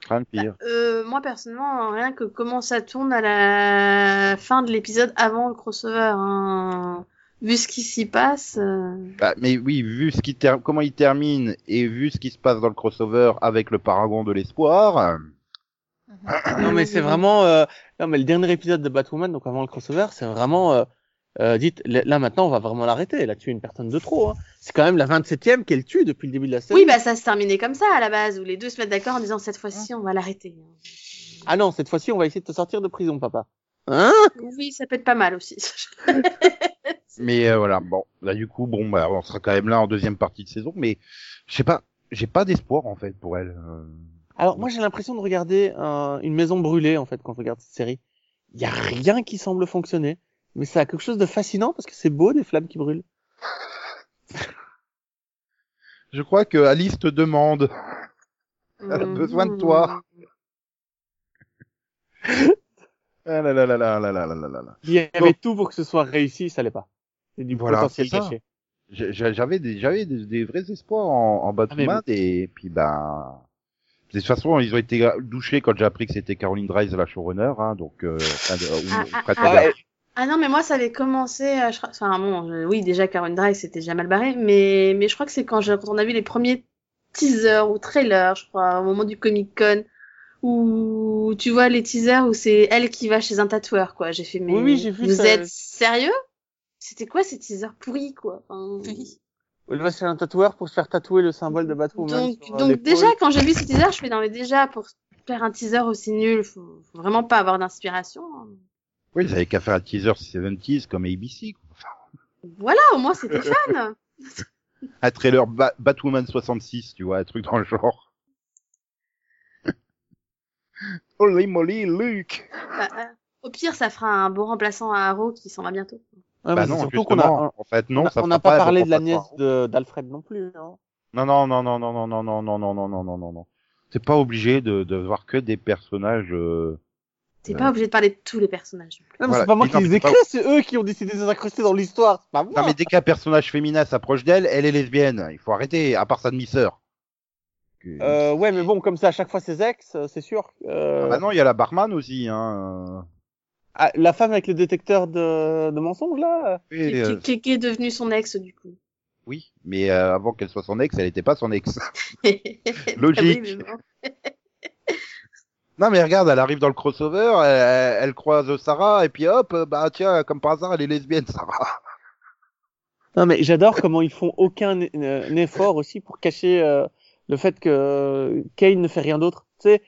Je crains le pire. Euh, moi personnellement, rien que comment ça tourne à la fin de l'épisode avant le crossover, hein. Vu ce qui s'y passe. euh, Bah, mais oui, vu ce qui ter- comment il termine et vu ce qui se passe dans le crossover avec le Paragon de l'espoir, euh, Non, mais c'est vraiment. euh, Non, mais le dernier épisode de Batwoman, donc avant le crossover, c'est vraiment. Euh... euh, dites, là maintenant, on va vraiment l'arrêter. Elle a tué une personne de trop. Hein. C'est quand même la 27e qu'elle tue depuis le début de la série. Oui, bah ça se terminait comme ça à la base, où les deux se mettent d'accord en disant cette fois-ci on va l'arrêter. Ah non, cette fois-ci, on va essayer de te sortir de prison, papa. Hein? Oui, ça peut être pas mal aussi. *laughs* mais euh, voilà, bon, là du coup, bon, bah, on sera quand même là en deuxième partie de saison, mais je sais pas, j'ai pas d'espoir en fait pour elle. euh. Alors moi j'ai l'impression de regarder un- une maison brûlée en fait quand je regarde cette série. Il y a rien qui semble fonctionner, mais ça a quelque chose de fascinant parce que c'est beau des flammes qui brûlent. Je crois que Alice te demande. Elle a besoin de toi. *laughs* Ah là là là là là là là là là. Il y avait Bon. tout pour que ce soit réussi, ça l'est pas. C'est du Voilà, potentiel caché. J'avais des, j'avais des, des vrais espoirs en, en Batman et puis ben. De toute façon, ils ont été douchés quand j'ai appris que c'était Caroline Dries la showrunner, hein, donc euh, Ah, ah, ah. Ah non, mais moi, ça avait commencé, euh, je crois- enfin bon, je- oui, déjà, Caroline Drake, c'était déjà mal barré, mais, mais je crois que c'est quand, j'ai- quand on a vu les premiers teasers ou trailers, je crois, au moment du Comic-Con, où tu vois les teasers où c'est elle qui va chez un tatoueur, quoi. J'ai fait, mais Oui, oui, j'ai vu vous ça. êtes sérieux? C'était quoi ces teasers pourris, quoi? Enfin, Oui. Elle va chez un tatoueur pour se faire tatouer le symbole de Batwoman. Donc, sur, donc l'épaule. déjà, quand j'ai vu ces teasers, je fais, non mais déjà, pour faire un teaser aussi nul, faut, faut vraiment pas avoir d'inspiration. hein. Oui, ils avaient qu'à faire un teaser 70s comme ABC. quoi. Enfin, Voilà, au moins, c'était fun *laughs* *laughs* un trailer Ba- Batwoman 66, tu vois, un truc dans le genre. *laughs* Holy moly, Luke Bah, euh, au pire, ça fera un bon remplaçant à Arrow qui s'en va bientôt. Ouais, Bah non, c'est surtout qu'on justement, a, en fait, non, on ça n'a pas parlé de la nièce de- d'Alfred non plus. Hein. Non, non, non, non, non, non, non, non, non, non, non, non, non, non, non. T'es pas obligé de, de voir que des personnages. Euh... T'es pas obligé de parler de tous les personnages. Non, mais Voilà. c'est pas moi qui non, les ai c'est eux qui ont décidé de les incruster dans l'histoire. C'est pas moi. Non, mais dès qu'un personnage féminin s'approche d'elle, elle est lesbienne. Il faut arrêter, à part sa demi-sœur. Euh, ouais, mais bon, comme c'est à chaque fois ses ex, euh, c'est sûr. Euh... Ah bah non, il y a la barman aussi, hein. Ah, la femme avec le détecteur de, de mensonges là. euh. Qui, Et, euh, qui- est devenu son ex, du coup. Oui, mais euh, avant qu'elle soit son ex, elle n'était pas son ex. Ah *laughs* Logique. oui, mais. *laughs* Non mais regarde, elle arrive dans le crossover, elle, elle croise Sarah et puis hop, bah tiens, comme par hasard, elle est lesbienne, Sarah. Non, mais j'adore comment ils font aucun euh, effort aussi pour cacher euh, le fait que Kane ne fait rien d'autre. Tu sais,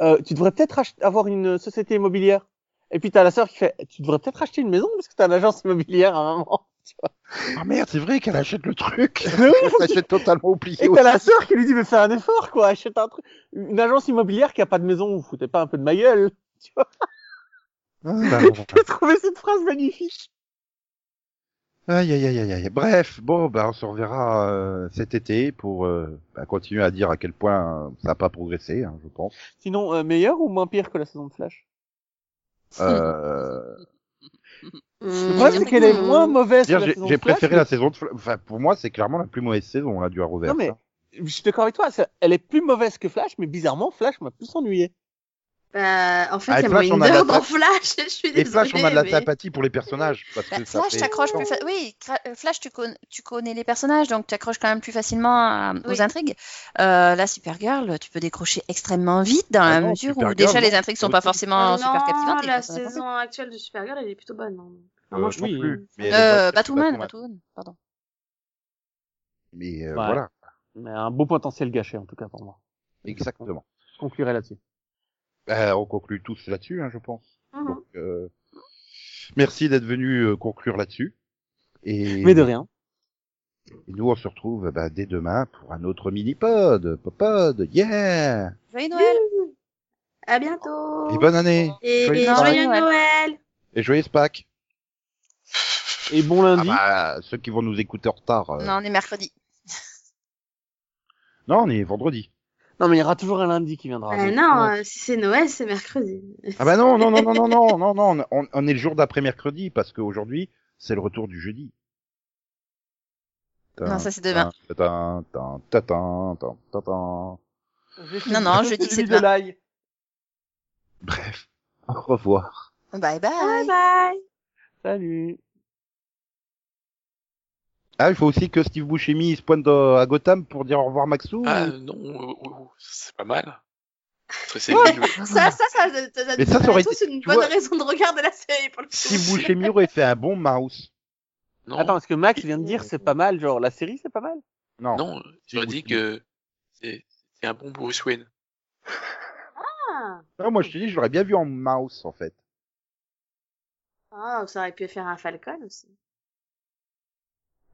euh, tu devrais peut-être avoir une société immobilière. Et puis t'as la sœur qui fait, tu devrais peut-être acheter une maison parce que t'as une agence immobilière à un moment. Ah merde, c'est vrai qu'elle achète le truc. *laughs* Elle totalement oublié. Et t'as la sœur qui lui dit, mais fais un effort, quoi, achète un truc. Une agence immobilière qui a pas de maison, vous foutez pas un peu de ma gueule. *laughs* Tu vois, Ah, *laughs* bah, bon. j'ai trouvé cette phrase magnifique. Aïe aïe aïe aïe aïe. Bref, bon, bah on se reverra euh, cet été pour euh, bah, continuer à dire à quel point euh, ça n'a pas progressé, hein, je pense. Sinon, euh, meilleur ou moins pire que la saison de Flash? Euh, Le problème, c'est qu'elle est moins mauvaise que dire, la j'ai saison j'ai de Flash. préféré la saison de, Fla- enfin pour moi c'est clairement la plus mauvaise saison là du Arrowverse. Non, mais hein. je suis d'accord avec toi, c'est- elle est plus mauvaise que Flash, mais bizarrement, Flash m'a plus ennuyé. Bah, en fait, Ah, il y a Mohinder de la dans Flash, *laughs* je suis Et désolée. Flash, on a de la mais- sympathie pour les personnages parce Bah, que ça Flash, fait t'accroches plus fa- Oui, euh, Flash, tu, con- tu connais les personnages, donc tu accroches quand même plus facilement à- aux intrigues. Euh, là, Supergirl, tu peux décrocher extrêmement vite dans Ah la non, mesure où déjà non. les intrigues sont pas forcément super non, captivantes. et la saison actuelle de Supergirl, elle est plutôt bonne. non. Euh, Vraiment, je oui, plus. Mais, Euh, Batwoman. Batwoman, pardon. Mais euh, Ouais. voilà, Mais un beau potentiel gâché, en tout cas, pour moi. exactement. Je conclurai là-dessus. Euh, on conclut tous là-dessus, hein, je pense. Mhm. Donc, euh, merci d'être venu euh, conclure là-dessus. Et, Mais de rien. et nous, on se retrouve bah, dès demain pour un autre mini-pod. Popod, yeah Joyeux Noël À bientôt. Et bonne année Et, Joyeux et Noël. joyeux Noël. Noël. Et joyeuse Pâques Et bon ah lundi. bah, Ceux qui vont nous écouter en retard. euh, Non, on est mercredi. non, on est vendredi. Non, mais il y aura toujours un lundi qui viendra. Ah donc, non, ouais. euh, si c'est Noël, c'est mercredi. Ah bah non, non, non, non, non, non, non, non, on, on est le jour d'après mercredi parce qu'aujourd'hui, c'est le retour du jeudi. Non, ça, c'est demain. Non, non, le je dis que celui c'est de l'ail. Bref, au revoir. Bye bye. Bye bye. Salut. Ah, il faut aussi que Steve Buscemi se pointe à Gotham pour dire au revoir Maxou. Ah ou- non, c'est pas mal. Très c'est Ouais. Ça, ça, ça, ça, ça, Mais ça, ça aurait tous une bonne vois- raison de regarder la série pour le coup. Steve Buscemi aurait fait un bon mouse. Non, Attends, est-ce que Max vient de dire c'est pas mal, genre la série c'est pas mal Non. non, j'aurais dit que c'est c'est un bon Bruce Wayne. Ah. Non, moi je te dis, je l'aurais bien vu en mouse en fait. Ah, ça aurait pu faire un Falcon aussi.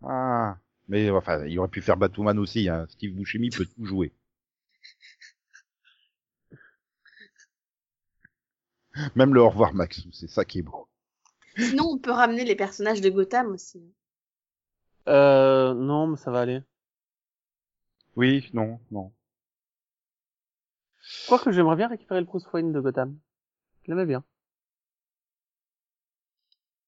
Ah. Mais enfin, il aurait pu faire Batwoman aussi. Hein. Steve Buscemi peut tout jouer. Même le au revoir Maxou, c'est ça qui est beau. Sinon, on peut ramener les personnages de Gotham aussi. Euh, non, mais ça va aller. Oui, non, non. Quoique j'aimerais bien récupérer le Bruce Wayne de Gotham. Je l'aimais bien.